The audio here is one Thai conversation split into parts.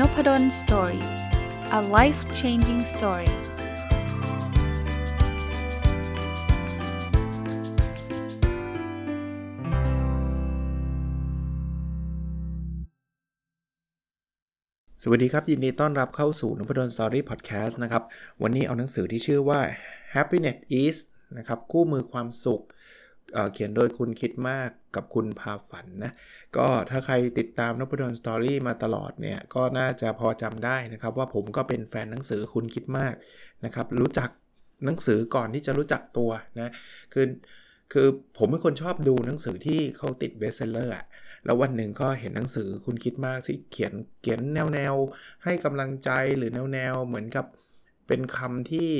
Nopadol Story a life changing story สวัสดีครับ ยินดีต้อนรับเข้าสู่นพดล Story พอดแคสต์นะครับ วันนี้เอาหนังสือที่ชื่อว่า happiness is นะครับ คู่มือความสุข เขียนโดยคุณคิดมากกับคุณพาฝันนะ ก็ถ้าใครติดตามนพดล Story มาตลอดเนี่ย ก็น่าจะพอจำได้นะครับ ว่าผมก็เป็นแฟนหนังสือคุณคิดมากนะครับ รู้จักหนังสือก่อนที่จะรู้จักตัวนะ คือคือผมเป็นคนชอบดูหนังสือที่เขาติด best seller อะแล้ววันหนึ่งก็เห็นหนังสือคุณคิดมากที่เขียนเขียนแนวแนวให้กำลังใจหรือแนวแนวเหมือนกับเป็นคำที่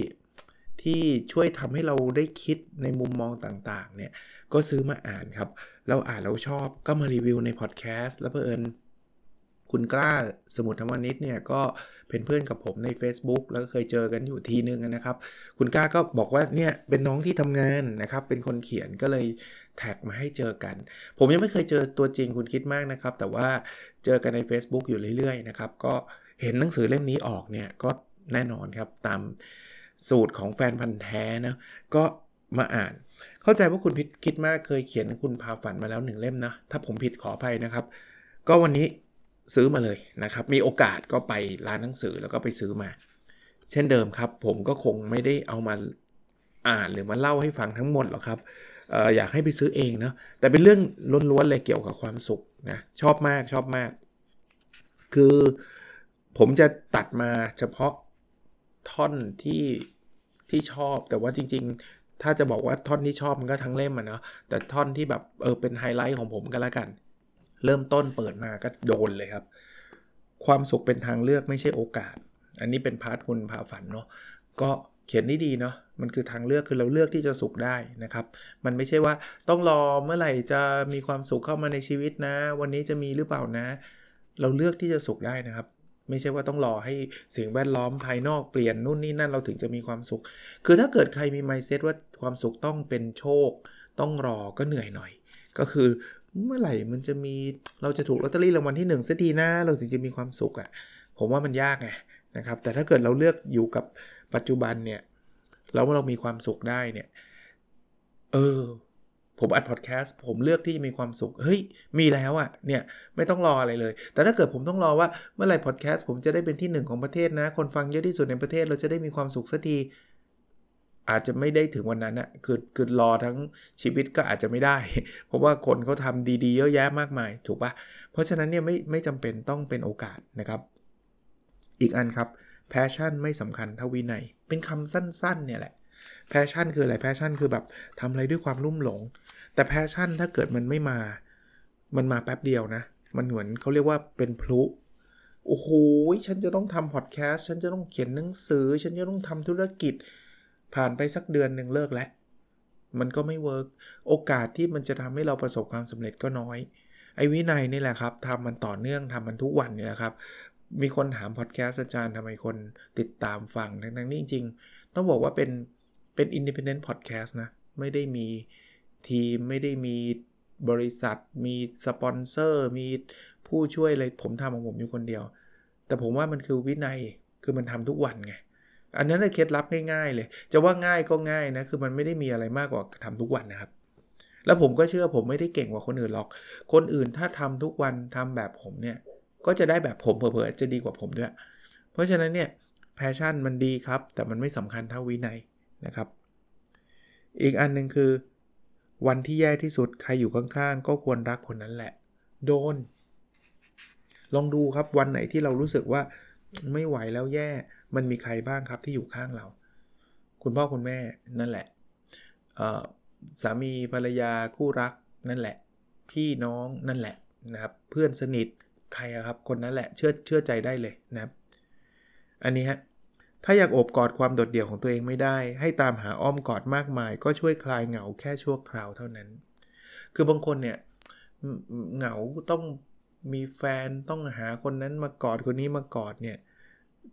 ที่ช่วยทำให้เราได้คิดในมุมมองต่างๆเนี่ยก็ซื้อมาอ่านครับ เราอ่านแล้วชอบก็มารีวิวในพอดแคสต์แล้วเพอิญคุณกล้าสมุทรธรรมนิตเนี่ยก็เป็นเพื่อนกับผมใน Facebook แล้วก็เคยเจอกันอยู่ทีนึงนะครับ คุณกล้าก็บอกว่าเนี่ยเป็นน้องที่ทำงานนะครับ เป็นคนเขียนก็เลยแท็กมาให้เจอกัน ผมยังไม่เคยเจอตัวจริงคุณคิดมากนะครับ แต่ว่าเจอกันใน Facebook อยู่เรื่อยๆนะครับ ก็เห็นหนังสือเล่มนี้ออกเนี่ยก็แน่นอนครับตาม สูตรของแฟนพันธ์แท้นะก็มาอ่าน เข้าใจว่าคุณพิคิดมากเคยเขียนคุณพาฝันมาแล้วหนึ่งเล่มนะ ถ้าผมผิดขออภัยนะครับ ก็วันนี้ซื้อมาเลยนะครับ มีโอกาสก็ไปร้านหนังสือแล้วก็ไปซื้อมา เช่นเดิมครับ ผมก็คงไม่ได้เอามาอ่านหรือมาเล่าให้ฟังทั้งหมดหรอกครับอออยากให้ไปซื้อเองเนาะแต่เป็นเรื่องล้วนๆเลยเกี่ยวกับความสุขนะชอบมากชอบมาก คือผมจะตัดมาเฉพาะ ท่อนที่ที่ชอบแต่ว่าจริง ๆ ถ้าจะบอกว่าท่อนที่ชอบมันก็ทั้งเล่มอะเนาะแต่ท่อนที่แบบเออเป็นไฮไลท์ของผมก็แล้วกัน เริ่มต้นเปิดมาก็โดนเลยครับ ความสุขเป็นทางเลือกไม่ใช่โอกาส อันนี้เป็น part คุณพาฝันเนาะก็เขียนได้ดีเนาะมันคือทางเลือกคือเราเลือกที่จะสุขได้นะครับ มันไม่ใช่ว่าต้องรอเมื่อไหร่จะมีความสุขเข้ามาในชีวิตนะ วันนี้จะมีหรือเปล่านะ เราเลือกที่จะสุขได้นะครับ ไม่ใช่ว่าต้องรอให้สิ่งแวดล้อมภายนอกเปลี่ยนนู่นนี่นั่นเราถึงจะมีความสุข คือถ้าเกิดใครมีไมเซ็ตว่าความสุขต้องเป็นโชค ต้องรอก็เหนื่อยหน่อย ก็คือเมื่อไหร่มันจะมีเราจะถูกลอตเตอรี่รางวัลที่1สักทีน้าเราถึงจะมีความสุขอะ่ะผมว่ามันยากไงนะครับ แต่ถ้าเกิดเราเลือกอยู่กับปัจจุบันเนี่ยแล้วเรามีความสุขได้เนี่ย เออ ผมอัดพอดแคสต์ผมเลือกที่จะมีความสุข เฮ้ย มีแล้วอะ่ะ เนี่ย ไม่ต้องรออะไรเลย แต่ถ้าเกิดผมต้องรอว่าเมื่อไหร่พอดแคสต์ผมจะได้เป็นที่หนึ่งของประเทศนะ คนฟังเยอะที่สุดในประเทศเราจะได้มีความสุขสักที อาจจะไม่ได้ถึงวันนั้นอะคือคือรอทั้งชีวิตก็อาจจะไม่ได้ เพราะว่าคนเขาทำดีๆ เยอะแยะมากมาย ถูกปะเพราะฉะนั้นเนี่ยไม่ไม่จำเป็นต้องเป็นโอกาสนะครับ อีกอันครับ passion ไม่สำคัญเท่าวินัย เป็นคำสั้นๆ เนี่ยแหละ passion คืออะไร passion คือแบบทำอะไรด้วยความลุ่มหลง แต่ passion ถ้าเกิดมันไม่มา มันมาแป๊บเดียวนะ มันเหมือนเขาเรียกว่าเป็นพลุโอ้โหฉันจะต้องทำพอดแคสต์ฉันจะต้องเขียนหนังสือ ฉันจะต้องทำธุรกิจ ผ่านไปสักเดือนหนึ่งเลิกแล้ว มันก็ไม่ work โอกาสที่มันจะทำให้เราประสบความสำเร็จก็น้อย ไอ้วินัยนี่แหละครับทำมันต่อเนื่องทำมันทุกวันนี่แหละครับ มีคนถามพอดแคสต์อาจารย์ทำไมคนติดตามฟังทั้งๆนี่จริงๆต้องบอกว่าเป็น เป็น independent podcast นะ ไม่ได้มีทีม ไม่ได้มีบริษัท มีสปอนเซอร์ มีผู้ช่วยอะไรผมทำของผมอยู่คนเดียว แต่ผมว่ามันคือวินัยคือมันทำทุกวันไง อันนั้นเคล็ดลับง่ายๆเลย จะว่าง่ายก็ง่ายนะ คือมันไม่ได้มีอะไรมากกว่าทำทุกวันนะครับ แล้วผมก็เชื่อผมไม่ได้เก่งกว่าคนอื่นหรอก คนอื่นถ้าทำทุกวันทำแบบผมเนี่ย ก็จะได้แบบผมเผลอๆจะดีกว่าผมด้วย เพราะฉะนั้นเนี่ยแพชชั่นมันดีครับ แต่มันไม่สำคัญเท่าวินัย นะครับ อีกอันหนึ่งคือ วันที่แย่ที่สุดใครอยู่ข้างๆ ก็ควรรักคนนั้นแหละ โดน ลองดูครับวันไหนที่เรารู้สึกว่าไม่ไหวแล้วแย่ มันมีใครบ้างครับที่อยู่ข้างเรา คุณพ่อคุณแม่นั่นแหละ สามีภรรยาคู่รักนั่นแหละ พี่น้องนั่นแหละนะครับ เพื่อนสนิทใครครับ คนนั้นแหละเชื่อเชื่อใจได้เลยนะครับ อันนี้ฮะ ถ้าอยากโอบกอดความโดดเดี่ยวของตัวเองไม่ได้ ให้ตามหาอ้อมกอดมากมาย ก็ช่วยคลายเหงาแค่ชั่วคราวเท่านั้น คือบางคนเนี่ยเหงาต้องมีแฟนต้องหาคนนั้นมากอดคนนี้มากอดเนี่ย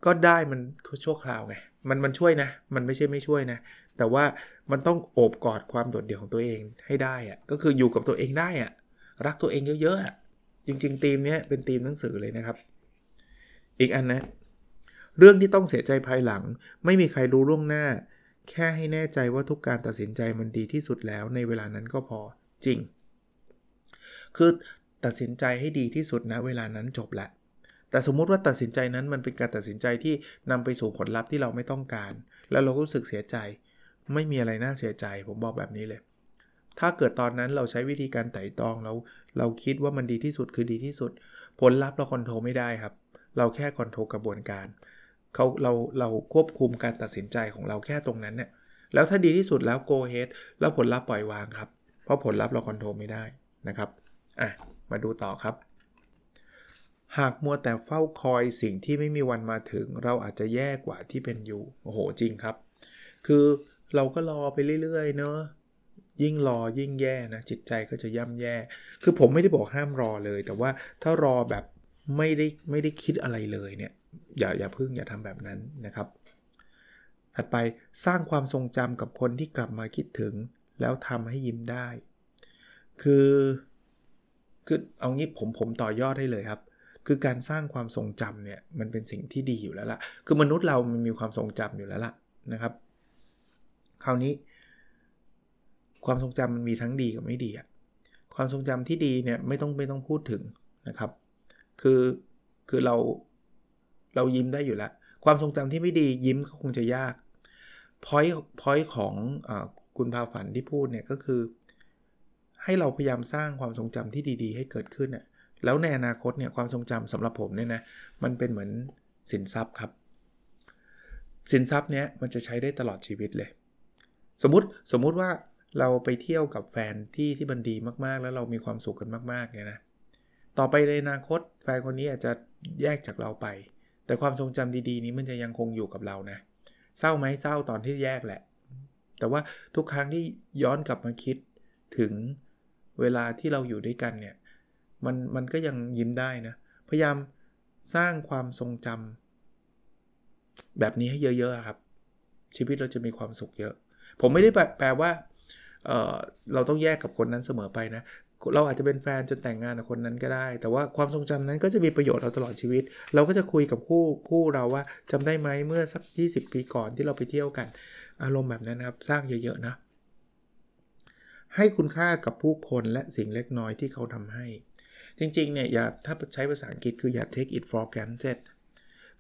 ก็ได้มันชั่วคราวไงมันมันช่วยนะ มันไม่ใช่ไม่ช่วยนะ แต่ว่ามันต้องโอบกอดความโดดเดี่ยวของตัวเองให้ได้อะก็คืออยู่กับตัวเองได้อะรักตัวเองเยอะๆอะจริงๆธีมนี้เป็นธีมหนังสือเลยนะครับ อีกอันนะ เรื่องที่ต้องเสียใจภายหลัง ไม่มีใครรู้ล่วงหน้า แค่ให้แน่ใจว่าทุกการตัดสินใจมันดีที่สุดแล้วในเวลานั้นก็พอจริง คือตัดสินใจให้ดีที่สุดนะเวลานั้นจบละแต่สมมุติว่าตัดสินใจนั้นมันเป็นการตัดสินใจที่นำไปสู่ผลลัพธ์ที่เราไม่ต้องการ แล้วเรารู้สึกเสียใจ ไม่มีอะไรน่าเสียใจ ผมบอกแบบนี้เลย ถ้าเกิดตอนนั้นเราใช้วิธีการไตร่ตรองแล้วเราคิดว่ามันดีที่สุดคือดีที่สุด ผลลัพธ์เรา control ไม่ได้ครับ เราแค่ control กระบวนการ เขาเราเราควบคุมการตัดสินใจของเราแค่ตรงนั้นเนี่ยแล้วถ้าดีที่สุดแล้ว go ahead แล้วผลลัพธ์ปล่อยวางครับ เพราะผลลัพธ์เรา control ไม่ได้นะครับอะมาดูต่อครับ หากมัวแต่เฝ้าคอยสิ่งที่ไม่มีวันมาถึง เราอาจจะแย่กว่าที่เป็นอยู่โอ้โหจริงครับ คือเราก็รอไปเรื่อยๆเนอะยิ่งรอยิ่งแย่นะจิตใจก็จะย่ำแย่ คือผมไม่ได้บอกห้ามรอเลย แต่ว่าถ้ารอแบบไม่ได้ไม่ได้คิดอะไรเลยเนี่ย อย่าอย่าพึ่งอย่าทำแบบนั้นนะครับ ถัดไปสร้างความทรงจำกับคนที่กลับมาคิดถึง แล้วทำให้ยิ้มได้ คือคือเอางี้ผมผมต่อยอดให้เลยครับ คือการสร้างความทรงจำเนี่ยมันเป็นสิ่งที่ดีอยู่แล้วละ่ะ คือมนุษย์เรามันมีความทรงจำอยู่แล้วล่ะนะครับ คราวนี้ความทรงจำมันมีทั้งดีกับไม่ดีอะความทรงจำที่ดีเนี่ยไม่ต้องไม่ต้องพูดถึงนะครับ คือคือเรา เรายิ้มได้อยู่แล้ว ความทรงจำที่ไม่ดียิ้มก็คงจะยากพอยพอยของอคุณพาฝันที่พูดเนี่ยก็คือ ให้เราพยายามสร้างความทรงจำที่ดี ๆ ให้เกิดขึ้นน่ะแล้วในอนาคตเนี่ยความทรงจำสำหรับผมเนี่ยนะมันเป็นเหมือนสินทรัพย์ครับ สินทรัพย์เนี้ยมันจะใช้ได้ตลอดชีวิตเลย สมมติสมมุติว่าเราไปเที่ยวกับแฟนที่ที่บันดีมากๆ แล้วเรามีความสุขกันมากๆเนี่ยนะต่อไปในอนาคตแฟนคนนี้อาจจะแยกจากเราไป แต่ความทรงจำดีๆ นี้มันจะยังคงอยู่กับเรานะ เศร้าไหมเศร้าตอนที่แยกแหละ แต่ว่าทุกครั้งที่ย้อนกลับมาคิดถึงเวลาที่เราอยู่ด้วยกันเนี่ย มันมันก็ยังยิ้มได้นะ พยายามสร้างความทรงจำแบบนี้ให้เยอะๆครับ ชีวิตเราจะมีความสุขเยอะ ผมไม่ได้แปลว่าเเราต้องแยกกับคนนั้นเสมอไปนะ เราอาจจะเป็นแฟนจนแต่งงานกับคนนั้นก็ได้ แต่ว่าความทรงจำนั้นก็จะมีประโยชน์เราตลอดชีวิต เราก็จะคุยกับคู่คู่เราว่าจำได้ไหมเมื่อสัก 20 ปีก่อนที่เราไปเที่ยวกัน อารมณ์แบบนั้นนะครับ สร้างเยอะๆนะ ให้คุณค่ากับผู้คนและสิ่งเล็กน้อยที่เขาทำให้ จริงๆเนี่ยอย่าถ้าใช้ภาษาอังกฤษคืออย่า take it for granted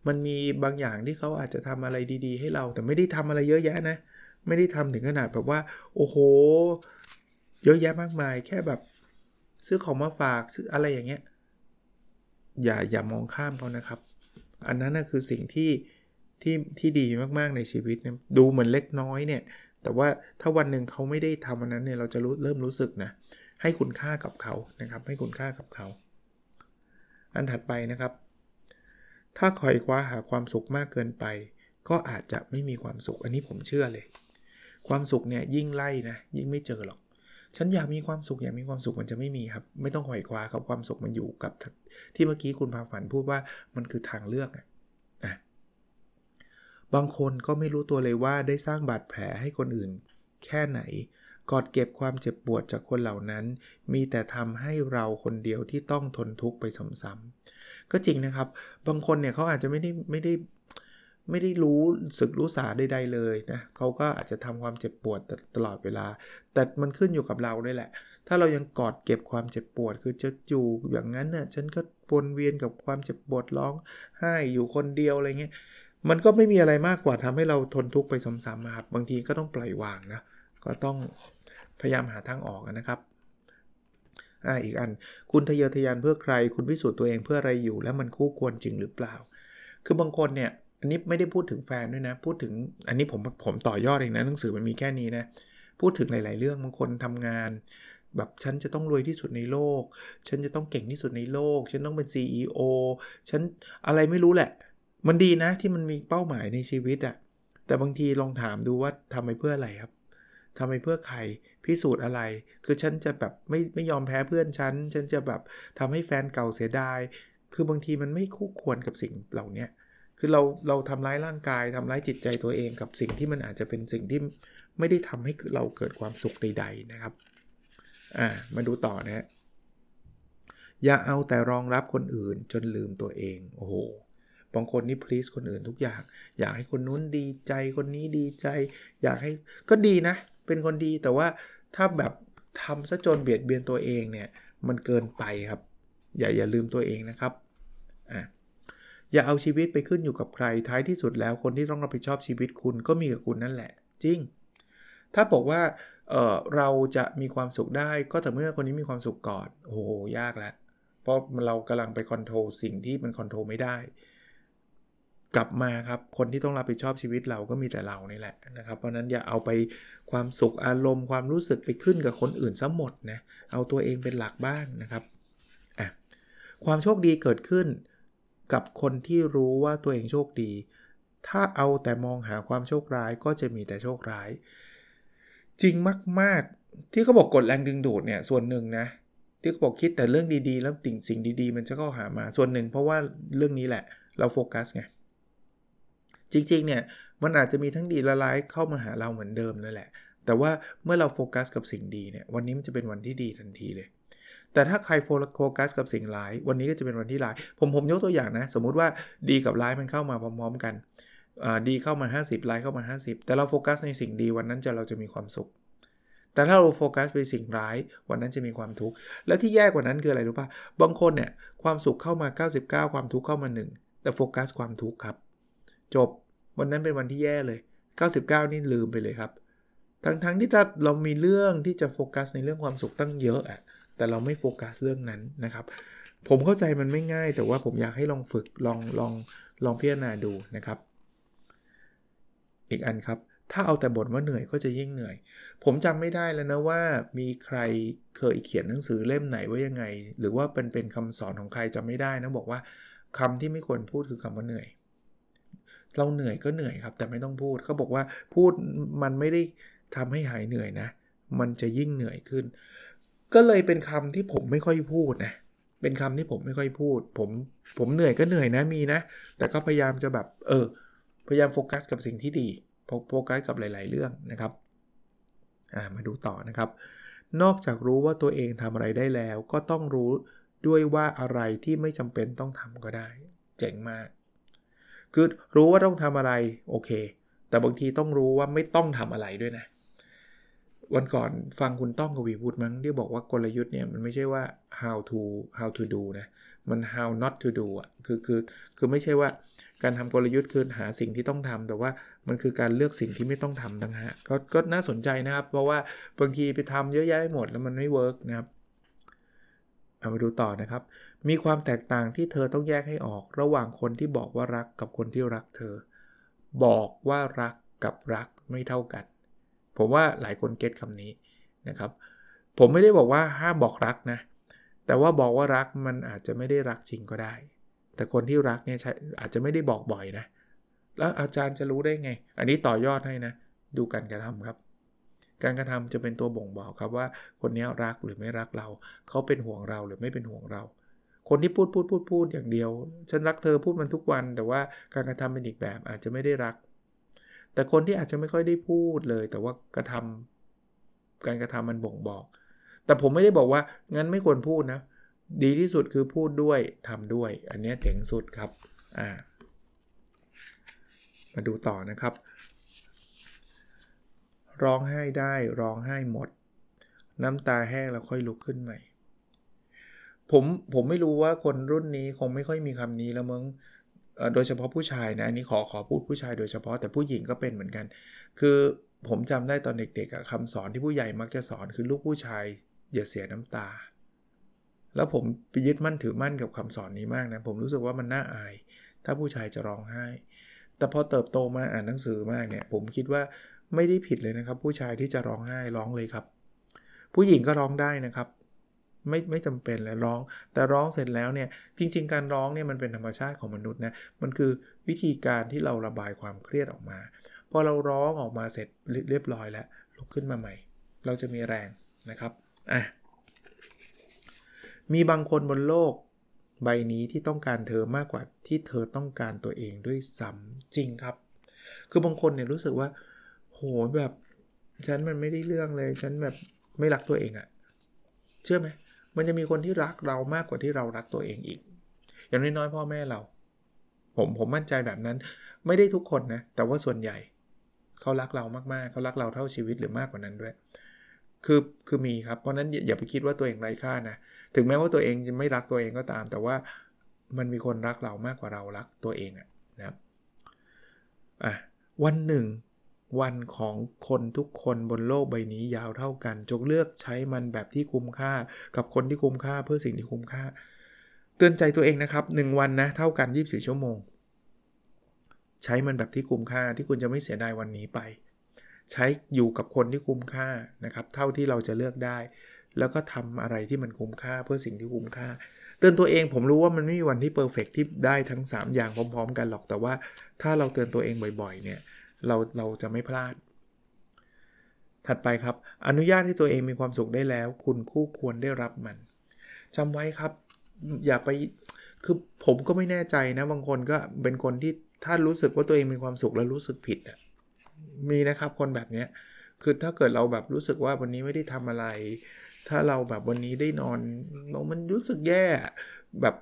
มันมีบางอย่างที่เขาอาจจะทำอะไรดี ๆ ให้เรา แต่ไม่ได้ทำอะไรเยอะแยะนะ ไม่ได้ทำถึงขนาดแบบว่า โอ้โห เยอะแยะมากมาย แค่แบบ ซื้อของมาฝากซื้ออะไรอย่างเงี้ยอย่าอย่ามองข้ามเขานะครับ อันนั้นนะคือสิ่งที่ที่ที่ดีมากๆในชีวิตเนี่ยดูเหมือนเล็กน้อยเนี่ย แต่ว่าถ้าวันหนึ่งเขาไม่ได้ทำอันนั้นเนี่ยเราจะรู้เริ่มรู้สึกนะให้คุณค่ากับเขานะครับ ให้คุณค่ากับเขา อันถัดไปนะครับ ถ้าคอยคว้าหาความสุขมากเกินไป ก็อาจจะไม่มีความสุข อันนี้ผมเชื่อเลย ความสุขเนี่ยยิ่งไล่นะยิ่งไม่เจอหรอก ฉันอยากมีความสุขอยากมีความสุขมันจะไม่มีครับ ไม่ต้องคอยคว้าครับความสุขมันอยู่กับที่เมื่อกี้คุณพาฝันพูดว่ามันคือทางเลือกอะบางคนก็ไม่รู้ตัวเลยว่าได้สร้างบาดแผลให้คนอื่น แค่ไหน กอดเก็บความเจ็บปวดจากคนเหล่านั้น มีแต่ทำให้เราคนเดียวที่ต้องทนทุกข์ไปซ้ำๆก็จริงนะครับ บางคนเนี่ยเขาอาจจะไม่ได้ไม่ได้ ไม่ได้รู้สึกรู้สาใดๆเลยนะเขาก็อาจจะทำความเจ็บปวดตลอดเวลา แต่มันขึ้นอยู่กับเราด้วยแหละ ถ้าเรายังกอดเก็บความเจ็บปวด คือจะอยู่อย่างนั้นน่ะฉันก็วนเวียนกับความเจ็บปวดร้องไห้อยู่คนเดียวอะไรเงี้ยมันก็ไม่มีอะไรมากกว่าทำให้เราทนทุกข์ไปซ้ำๆครับบางทีก็ต้องปล่อยวางนะก็ต้องพยายามหาทางออกนะครับอ่าอีกอัน คุณทะเยอทะยานเพื่อใคร คุณพิสูจน์ตัวเองเพื่ออะไรอยู่ แล้วมันคู่ควรจริงหรือเปล่า คือบางคนเนี่ย อันนี้ไม่ได้พูดถึงแฟนด้วยนะ พูดถึงอันนี้ผมผมต่อยอดเองนะหนังสือมันมีแค่นี้นะ พูดถึงหลาย ๆ เรื่องบางคนทำงาน แบบฉันจะต้องรวยที่สุดในโลก ฉันจะต้องเก่งที่สุดในโลก ฉันต้องเป็น CEO ฉันอะไรไม่รู้แหละ มันดีนะที่มันมีเป้าหมายในชีวิตอะแต่บางทีลองถามดูว่าทำไปเพื่ออะไรครับทำไปเพื่อใครพิสูจน์อะไร คือฉันจะแบบไม่ไม่ยอมแพ้เพื่อนฉัน ฉันจะแบบทำให้แฟนเก่าเสียดาย คือบางทีมันไม่คู่ควรกับสิ่งเหล่านี้ คือเราเราทำร้ายร่างกายทำร้ายจิตใจตัวเองกับสิ่งที่มันอาจจะเป็นสิ่งที่ไม่ได้ทำให้เราเกิดความสุขใด ๆนะครับอ่ามาดูต่อนะฮะอย่าเอาแต่รองรับคนอื่นจนลืมตัวเอง โอ้โห บางคนนี่ please คนอื่นทุกอย่าง อยากให้คนนู้นดีใจคนนี้ดีใจ อยากให้ก็ดีนะ เป็นคนดีแต่ว่าถ้าแบบทำซะจนเบียดเบียนตัวเองเนี่ย มันเกินไปครับ อย่าอย่าลืมตัวเองนะครับ อย่าเอาชีวิตไปขึ้นอยู่กับใคร ท้ายที่สุดแล้วคนที่ต้องรับผิดชอบชีวิตคุณก็มีแต่คุณนั่นแหละ จริง ถ้าบอกว่าเราจะมีความสุขได้ก็แต่เมื่อคนนี้มีความสุขก่อน โอ้โห ยากแล้ว เพราะเรากำลังไป control สิ่งที่มัน control ไม่ได้ กลับมาครับ คนที่ต้องรับผิดชอบชีวิตเราก็มีแต่เรานี่แหละนะครับ เพราะนั้นอย่าเอาไปความสุขอารมณ์ความรู้สึกไปขึ้นกับคนอื่นซะหมดนะ เอาตัวเองเป็นหลักบ้างนะครับ อะ ความโชคดีเกิดขึ้น กับคนที่รู้ว่าตัวเองโชคดี ถ้าเอาแต่มองหาความโชคร้ายก็จะมีแต่โชคร้าย จริงมากๆ ที่เขาบอกกดแรงดึงดูดเนี่ยส่วนหนึ่งนะที่เขาบอกคิดแต่เรื่องดีๆ แล้วติ่งสิ่งดีๆ มันจะเข้าหามาส่วนหนึ่ง เพราะว่าเรื่องนี้แหละเราโฟกัสไงจริงๆเนี่ยมันอาจจะมีทั้งดีและร้ายเข้ามาหาเราเหมือนเดิมนั่นแหละ แต่ว่าเมื่อเราโฟกัสกับสิ่งดีเนี่ยวันนี้มันจะเป็นวันที่ดีทันทีเลย แต่ถ้าใครโฟกัสกับสิ่งร้าย วันนี้ก็จะเป็นวันที่ร้าย ผมผมยกตัวอย่างนะ สมมุติว่าดีกับร้ายมันเข้ามาพร้อมๆกันดีเข้ามา 50ร้ายเข้ามา 50 แต่เราโฟกัสในสิ่งดีวันนั้นจะเราจะมีความสุข แต่ถ้าเราโฟกัสไปสิ่งร้ายวันนั้นจะมีความทุกข์ และที่แย่กว่านั้นคืออะไรรู้ป่ะ บางคนเนี่ยความสุขเข้ามา 99 ความทุกข์เข้ามา 1 แต่โฟกัสความทุกข์ครับ จบ วันนั้นเป็นวันที่แย่เลย 99 นี่ลืมไปเลยครับ ทั้งๆทที่ถ้าเรามีเรื่องที่จะโฟกัสในเรื่องความสุขตั้งเยอะอะ แต่เราไม่โฟกัสเรื่องนั้นนะครับผมเข้าใจมันไม่ง่าย แต่ว่าผมอยากให้ลองฝึกลองลองลองพิจารณาดูนะครับ อีกอันครับ ถ้าเอาแต่บ่นว่าเหนื่อยก็จะยิ่งเหนื่อย ผมจำไม่ได้แล้วนะว่ามีใครเคยเขียนหนังสือเล่มไหนว่ายังไง หรือว่าเป็นเป็นคำสอนของใครจำไม่ได้นะบอกว่าคำที่ไม่ควรพูดคือคำว่าเหนื่อย เราเหนื่อยก็เหนื่อยครับ แต่ไม่ต้องพูดเขาบอกว่าพูดมันไม่ได้ทำให้หายเหนื่อยนะ มันจะยิ่งเหนื่อยขึ้น ก็เลยเป็นคำที่ผมไม่ค่อยพูดนะ เป็นคำที่ผมไม่ค่อยพูด ผมผมเหนื่อยก็เหนื่อยนะมีนะ แต่ก็พยายามจะแบบเออพยายามโฟกัสกับสิ่งที่ดีโฟกัสกับหลาย ๆ เรื่องนะครับอ่ามาดูต่อนะครับ นอกจากรู้ว่าตัวเองทำอะไรได้แล้ว ก็ต้องรู้ด้วยว่าอะไรที่ไม่จำเป็นต้องทำก็ได้ เจ๋งมากคือรู้ว่าต้องทำอะไรโอเค แต่บางทีต้องรู้ว่าไม่ต้องทำอะไรด้วยนะ วันก่อนฟังคุณต้องกวีพูดมั้งที่บอกว่ากลยุทธ์เนี่ยมันไม่ใช่ว่า how to how to do นะ มัน how not to do อะคือคือคือไม่ใช่ว่าการทำกลยุทธ์คือหาสิ่งที่ต้องทำแต่ว่ามันคือการเลือกสิ่งที่ไม่ต้องทำต่างหากก็ก็น่าสนใจนะครับ เพราะว่าบางทีไปทำเยอะแยะหมดแล้วมันไม่เวิร์กนะครับเอามาดูต่อนะครับ มีความแตกต่างที่เธอต้องแยกให้ออก ระหว่างคนที่บอกว่ารักกับคนที่รักเธอ บอกว่ารักกับรักไม่เท่ากัน ผมว่าหลายคนเก็ตคำนี้นะครับ ผมไม่ได้บอกว่าห้ามบอกรักนะ แต่ว่าบอกว่ารักมันอาจจะไม่ได้รักจริงก็ได้ แต่คนที่รักเนี่ยอาจจะไม่ได้บอกบ่อยนะ แล้วอาจารย์จะรู้ได้ไง อันนี้ต่อยอดให้นะ ดูการกระทำครับ การกระทำจะเป็นตัวบ่งบอกครับว่าคนนี้รักหรือไม่รักเรา เขาเป็นห่วงเราหรือไม่เป็นห่วงเรา คนที่พูดพูดพูดพูดอย่างเดียว ฉันรักเธอพูดมันทุกวัน แต่ว่าการกระทำเป็นอีกแบบอาจจะไม่ได้รัก แต่คนที่อาจจะไม่ค่อยได้พูดเลย แต่ว่ากระทำการกระทำมันบ่งบอก แต่ผมไม่ได้บอกว่างั้นไม่ควรพูดนะ ดีที่สุดคือพูดด้วยทำด้วย อันนี้เจ๋งสุดครับอ่ามาดูต่อนะครับ ร้องไห้ได้ร้องไห้หมด น้ำตาแห้งแล้วค่อยลุกขึ้นใหม่ผมผมไม่รู้ว่าคนรุ่นนี้คงไม่ค่อยมีคำนี้แล้วมึง โดยเฉพาะผู้ชายนะอันนี้ขอขอพูดผู้ชายโดยเฉพาะแต่ผู้หญิงก็เป็นเหมือนกัน คือผมจำได้ตอนเด็กๆคำสอนที่ผู้ใหญ่มักจะสอนคือลูกผู้ชายอย่าเสียน้ำตา แล้วผมไปยึดมั่นถือมั่นกับคำสอนนี้มากนะ ผมรู้สึกว่ามันน่าอาย ถ้าผู้ชายจะร้องไห้ แต่พอเติบโตมาอ่านหนังสือมากเนี่ย ผมคิดว่าไม่ได้ผิดเลยนะครับ ผู้ชายที่จะร้องไห้ร้องเลยครับ ผู้หญิงก็ร้องได้นะครับ ไม่ไม่จำเป็นเลยร้อง แต่ร้องเสร็จแล้วเนี่ยจริง ๆ การร้องเนี่ยมันเป็นธรรมชาติของมนุษย์นะมันคือวิธีการที่เราระบายความเครียดออกมาพอเราร้องออกมาเสร็จเรียบร้อยแล้วลุกขึ้นมาใหม่ เราจะมีแรงนะครับอะมีบางคนบนโลกใบนี้ที่ต้องการเธอมากกว่าที่เธอต้องการตัวเองด้วยซ้ำจริงครับ คือบางคนเนี่ยรู้สึกว่า โหแบบฉันมันไม่ได้เรื่องเลย ฉันแบบไม่รักตัวเองอะเชื่อไหม มันจะมีคนที่รักเรามากกว่าที่เรารักตัวเองอีก อย่างน้อยๆพ่อแม่เรา ผมผมมั่นใจแบบนั้น ไม่ได้ทุกคนนะ แต่ว่าส่วนใหญ่เขารักเรามากๆเขารักเราเท่าชีวิตหรือมากกว่านั้นด้วย คือคือมีครับ เพราะนั้นอย่าไปคิดว่าตัวเองไร้ค่านะ ถึงแม้ว่าตัวเองจะไม่รักตัวเองก็ตาม แต่ว่ามันมีคนรักเรามากกว่าเรารักตัวเองอะนะครับอะวันหนึ่ง วันของคนทุกคนบนโลกใบนี้ยาวเท่ากัน จงเลือกใช้มันแบบที่คุ้มค่า กับคนที่คุ้มค่าเพื่อสิ่งที่คุ้มค่า เตือนใจตัวเองนะครับ 1 วันนะเท่ากัน 24 ชั่วโมง ใช้มันแบบที่คุ้มค่าที่คุณจะไม่เสียดายวันนี้ไป ใช้อยู่กับคนที่คุ้มค่านะครับ เท่าที่เราจะเลือกได้ แล้วก็ทำอะไรที่มันคุ้มค่าเพื่อสิ่งที่คุ้มค่าเตือนตัวเองผมรู้ว่ามันไม่มีวันที่เพอร์เฟกที่ได้ทั้ง 3 อย่างพร้อม ๆ กันหรอกแต่ว่าถ้าเราเตือนตัวเองบ่อย ๆ เนี่ย เราเราจะไม่พลาด ถัดไปครับ อนุญาตให้ตัวเองมีความสุขได้แล้ว คุณคู่ควรได้รับมันจำไว้ครับ อย่าไปคือผมก็ไม่แน่ใจนะบางคนก็เป็นคนที่ถ้ารู้สึกว่าตัวเองมีความสุขแล้วรู้สึกผิดอะมีนะครับคนแบบนี้คือถ้าเกิดเราแบบรู้สึกว่าวันนี้ไม่ได้ทำอะไร ถ้าเราแบบวันนี้ได้นอนเรามันรู้สึกแย่แบบ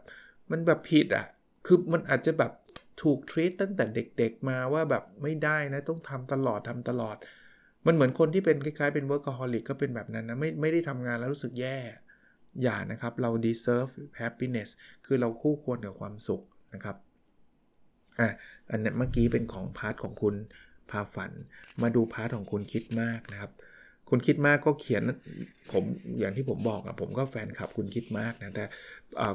มันแบบผิดอะ คือมันอาจจะแบบ ถูกทรีตตั้งแต่เด็กๆมาว่าแบบไม่ได้นะต้องทำตลอดทำตลอด มันเหมือนคนที่เป็นคล้ายๆเป็น workaholic ก็เป็นแบบนั้นนะไม่ไม่ได้ทำงานแล้วรู้สึกแย่ อย่านะครับ เรา deserve happiness คือเราคู่ควรกับความสุขนะครับอะอันนี้เมื่อกี้เป็นของ part ของคุณพาฝัน มาดู part ของคุณคิดมากนะครับคุณคิดมากก็เขียนผมอย่างที่ผมบอกอะผมก็แฟนคลับคุณคิดมากนะแต่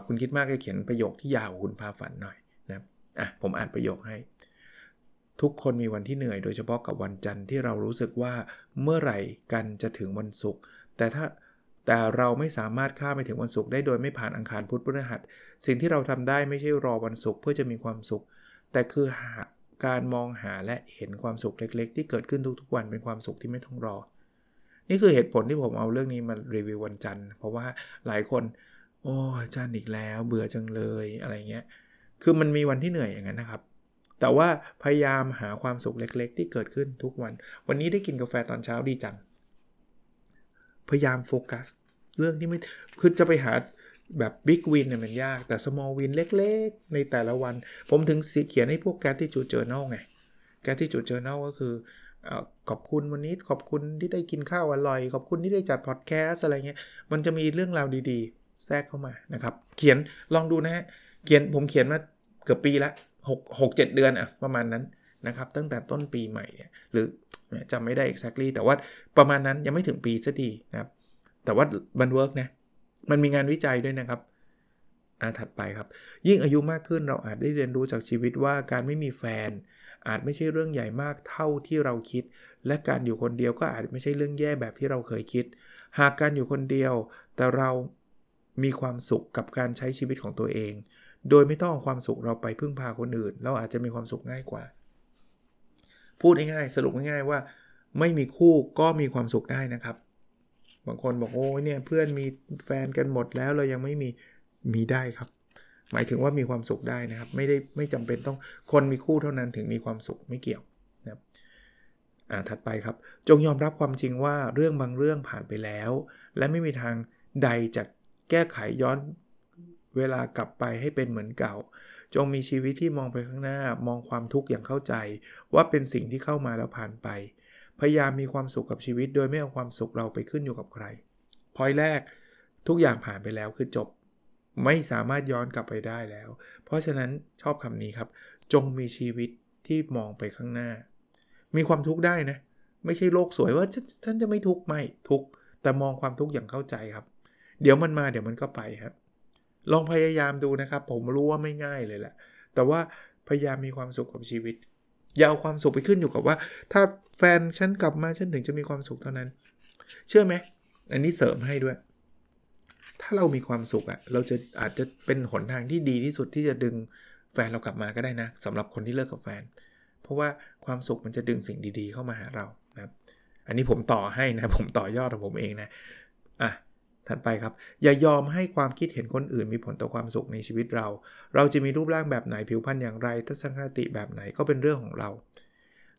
คุณคิดมากก็เขียนประโยคที่ยาวคุณพาฝันหน่อย อะผมอ่านประโยคให้ ทุกคนมีวันที่เหนื่อยโดยเฉพาะกับวันจันทร์ที่เรารู้สึกว่าเมื่อไหร่กันจะถึงวันศุกร์แต่ถ้าแต่เราไม่สามารถข้ามไปถึงวันศุกร์ได้โดยไม่ผ่านอังคารพุธพฤหัส สิ่งที่เราทำได้ไม่ใช่รอวันศุกร์เพื่อจะมีความสุข แต่คือหาการมองหาและเห็นความสุขเล็ก ๆ ที่เกิดขึ้นทุกๆวันเป็นความสุขที่ไม่ต้องรอ นี่คือเหตุผลที่ผมเอาเรื่องนี้มารีวิววันจันทร์ เพราะว่าหลายคน โอ้จันทร์อีกแล้ว เบื่อจังเลยอะไรเงี้ย คือมันมีวันที่เหนื่อยอย่างนั้นนะครับ แต่ว่าพยายามหาความสุขเล็ก ๆ ที่เกิดขึ้นทุกวัน วันนี้ได้กินกาแฟตอนเช้าดีจัง พยายามโฟกัส เรื่องที่ไม่ คือจะไปหาแบบบิ๊กวินเนี่ยมันยาก แต่ small win เล็ก ๆ ในแต่ละวัน ผมถึงเขียนให้พวก gratitude journal ไง gratitude journal ก็คือขอบคุณวันนี้ขอบคุณที่ได้กินข้าวอร่อย ขอบคุณที่ได้จัดพอดแคสอะไรเงี้ย มันจะมีเรื่องราวดีๆ แทรกเข้ามานะครับ เขียนลองดูนะฮะ เขียนผมเขียนมาเกือบปีละ6 6 7เดือนอะประมาณนั้นนะครับตั้งแต่ต้นปีใหม่เนี่ยหรือจำไม่ได้ exactly แต่ว่าประมาณนั้นยังไม่ถึงปีซะทีนะครับ แต่ว่ามัน work นะมันมีงานวิจัยด้วยนะครับอาถัดไปครับ ยิ่งอายุมากขึ้นเราอาจได้เรียนรู้จากชีวิตว่าการไม่มีแฟน อาจไม่ใช่เรื่องใหญ่มากเท่าที่เราคิด และการอยู่คนเดียวก็อาจไม่ใช่เรื่องแย่แบบที่เราเคยคิด หากการอยู่คนเดียว แต่เรามีความสุขกับการใช้ชีวิตของตัวเอง โดยไม่ต้องเอาความสุขเราไปพึ่งพาคนอื่น เราอาจจะมีความสุขง่ายกว่า พูดง่ายๆสรุปง่ายๆว่า ไม่มีคู่ก็มีความสุขได้นะครับ บางคนบอกโอ้ยเนี่ยเพื่อนมีแฟนกันหมดแล้วเรายังไม่มีมีได้ครับ หมายถึงว่ามีความสุขได้นะครับ ไม่ได้ไม่จำเป็นต้องคนมีคู่เท่านั้นถึงมีความสุขไม่เกี่ยวนะครับอ่าถัดไปครับ จงยอมรับความจริงว่าเรื่องบางเรื่องผ่านไปแล้ว และไม่มีทางใดจะแก้ไขย้อน เวลากลับไปให้เป็นเหมือนเก่า จงมีชีวิตที่มองไปข้างหน้า มองความทุกข์อย่างเข้าใจ ว่าเป็นสิ่งที่เข้ามาแล้วผ่านไป พยายามมีความสุขกับชีวิต โดยไม่เอาความสุขเราไปขึ้นอยู่กับใครพอยแรกทุกอย่างผ่านไปแล้วคือจบ ไม่สามารถย้อนกลับไปได้แล้ว เพราะฉะนั้นชอบคำนี้ครับ จงมีชีวิตที่มองไปข้างหน้า มีความทุกข์ได้นะ ไม่ใช่โลกสวยว่าฉันจะไม่ทุกข์ไม่ทุกข์แต่มองความทุกข์อย่างเข้าใจครับ เดี๋ยวมันมาเดี๋ยวมันก็ไปครับ ลองพยายามดูนะครับ ผมรู้ว่าไม่ง่ายเลยแหละ แต่ว่าพยายามมีความสุขกับชีวิต อย่าเอาความสุขไปขึ้นอยู่กับว่า ถ้าแฟนฉันกลับมาฉันถึงจะมีความสุขเท่านั้น เชื่อไหม อันนี้เสริมให้ด้วย ถ้าเรามีความสุขอะเราจะอาจจะเป็นหนทางที่ดีที่สุดที่จะดึงแฟนเรากลับมาก็ได้นะสำหรับคนที่เลิกกับแฟน เพราะว่าความสุขมันจะดึงสิ่งดีๆ เข้ามาหาเรานะครับอันนี้ผมต่อให้นะ ผมต่อยอดของผมเองนะอะ ถัดไปครับ อย่ายอมให้ความคิดเห็นคนอื่นมีผลต่อความสุขในชีวิตเรา เราจะมีรูปร่างแบบไหนผิวพรรณอย่างไร ทัศนคติแบบไหนก็เป็นเรื่องของเรา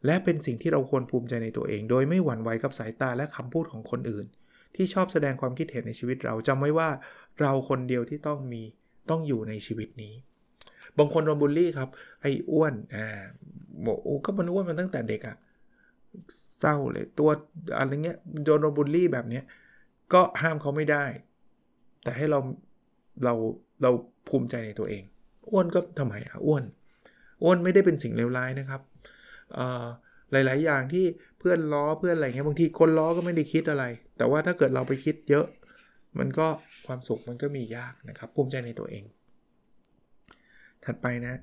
และเป็นสิ่งที่เราควรภูมิใจในตัวเอง โดยไม่หวั่นไหวกับสายตาและคำพูดของคนอื่น ที่ชอบแสดงความคิดเห็นในชีวิตเราจำไว้ว่าเราคนเดียวที่ต้องมีต้องอยู่ในชีวิตนี้ บางคนโดนบูลลี่ครับไอ้อ้วนอ่าบอกโอ้ก็มันอ้วนมาตั้งแต่เด็กอะเศร้าเลยตัวอะไรเงี้ยโดนบูลลี่แบบเนี้ย ก็ห้ามเขาไม่ได้ แต่ให้เราเราเราภูมิใจในตัวเอง อ้วนก็ทำไมอะอ้วน อ้วนไม่ได้เป็นสิ่งเลวร้ายนะครับหลาย ๆ อย่างที่เพื่อนล้อเพื่อนอะไรเงี้ยบางทีคนล้อก็ไม่ได้คิดอะไร แต่ว่าถ้าเกิดเราไปคิดเยอะ มันก็ความสุขมันก็มียากนะครับ ภูมิใจในตัวเอง ถัดไปนะ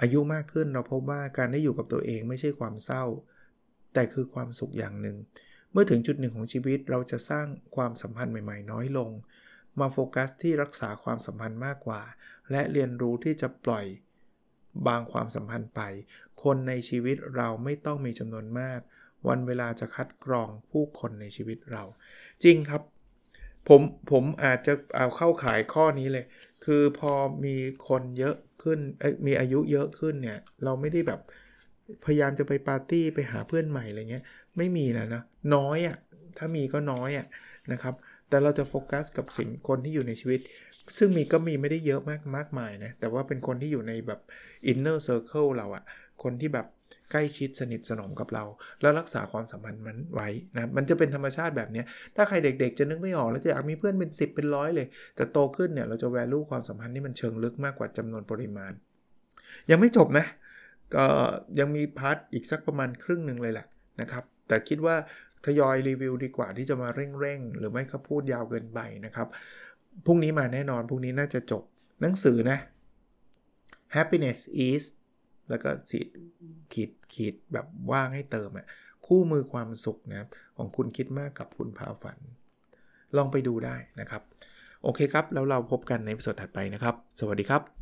อายุมากขึ้นเราพบว่าการได้อยู่กับตัวเองไม่ใช่ความเศร้า แต่คือความสุขอย่างหนึ่ง เมื่อถึงจุดหนึ่งของชีวิตเราจะสร้างความสัมพันธ์ใหม่ ๆ น้อยลง มาโฟกัสที่รักษาความสัมพันธ์มากกว่า และเรียนรู้ที่จะปล่อยบางความสัมพันธ์ไป คนในชีวิตเราไม่ต้องมีจำนวนมาก วันเวลาจะคัดกรองผู้คนในชีวิตเรา จริงครับ ผมผมอาจจะเอาเข้าขายข้อนี้เลย คือพอมีคนเยอะขึ้นมีอายุเยอะขึ้นเนี่ย เราไม่ได้แบบ พยายามจะไปปาร์ตี้ไปหาเพื่อนใหม่อะไรเงี้ยไม่มีแล้วนะน้อยอะ่ะถ้ามีก็น้อยอะ่ะนะครับแต่เราจะโฟกัสกับสิ่งคนที่อยู่ในชีวิต ซึ่งมีก็มีไม่ได้เยอะมากมากมายนะแต่ว่าเป็นคนที่อยู่ในแบบ inner circle เราอะคนที่แบบใกล้ชิดสนิทสนมกับเรา แล้วรักษาความสัมพันธ์มันไว้นะมันจะเป็นธรรมชาติแบบนี้ ถ้าใครเด็กๆ จะนึกไม่ออกแล้วจะอยากมีเพื่อนเป็น 10 เป็นร้อยเลย แต่โตขึ้นเนี่ยเราจะ value ความสัมพันธ์ที่มันเชิงลึกมากกว่าจำนวนปริมาณ ยังไม่จบนะ ก็ยังมี part อีกสักประมาณครึ่งหนึ่งเลยแหละนะครับ แต่คิดว่าทยอยรีวิวดีกว่าที่จะมาเร่งๆ หรือไม่ก็พูดยาวเกินไปนะครับ พรุ่งนี้มาแน่นอน พรุ่งนี้น่าจะจบหนังสือนะ happiness is แล้วก็สีขีดขีดแบบว่างให้เติมอะคู่มือความสุขนะของคุณคิดมากกับคุณพาฝัน ลองไปดูได้นะครับ โอเคครับ แล้วเราพบกันในสดถัดไปนะครับ สวัสดีครับ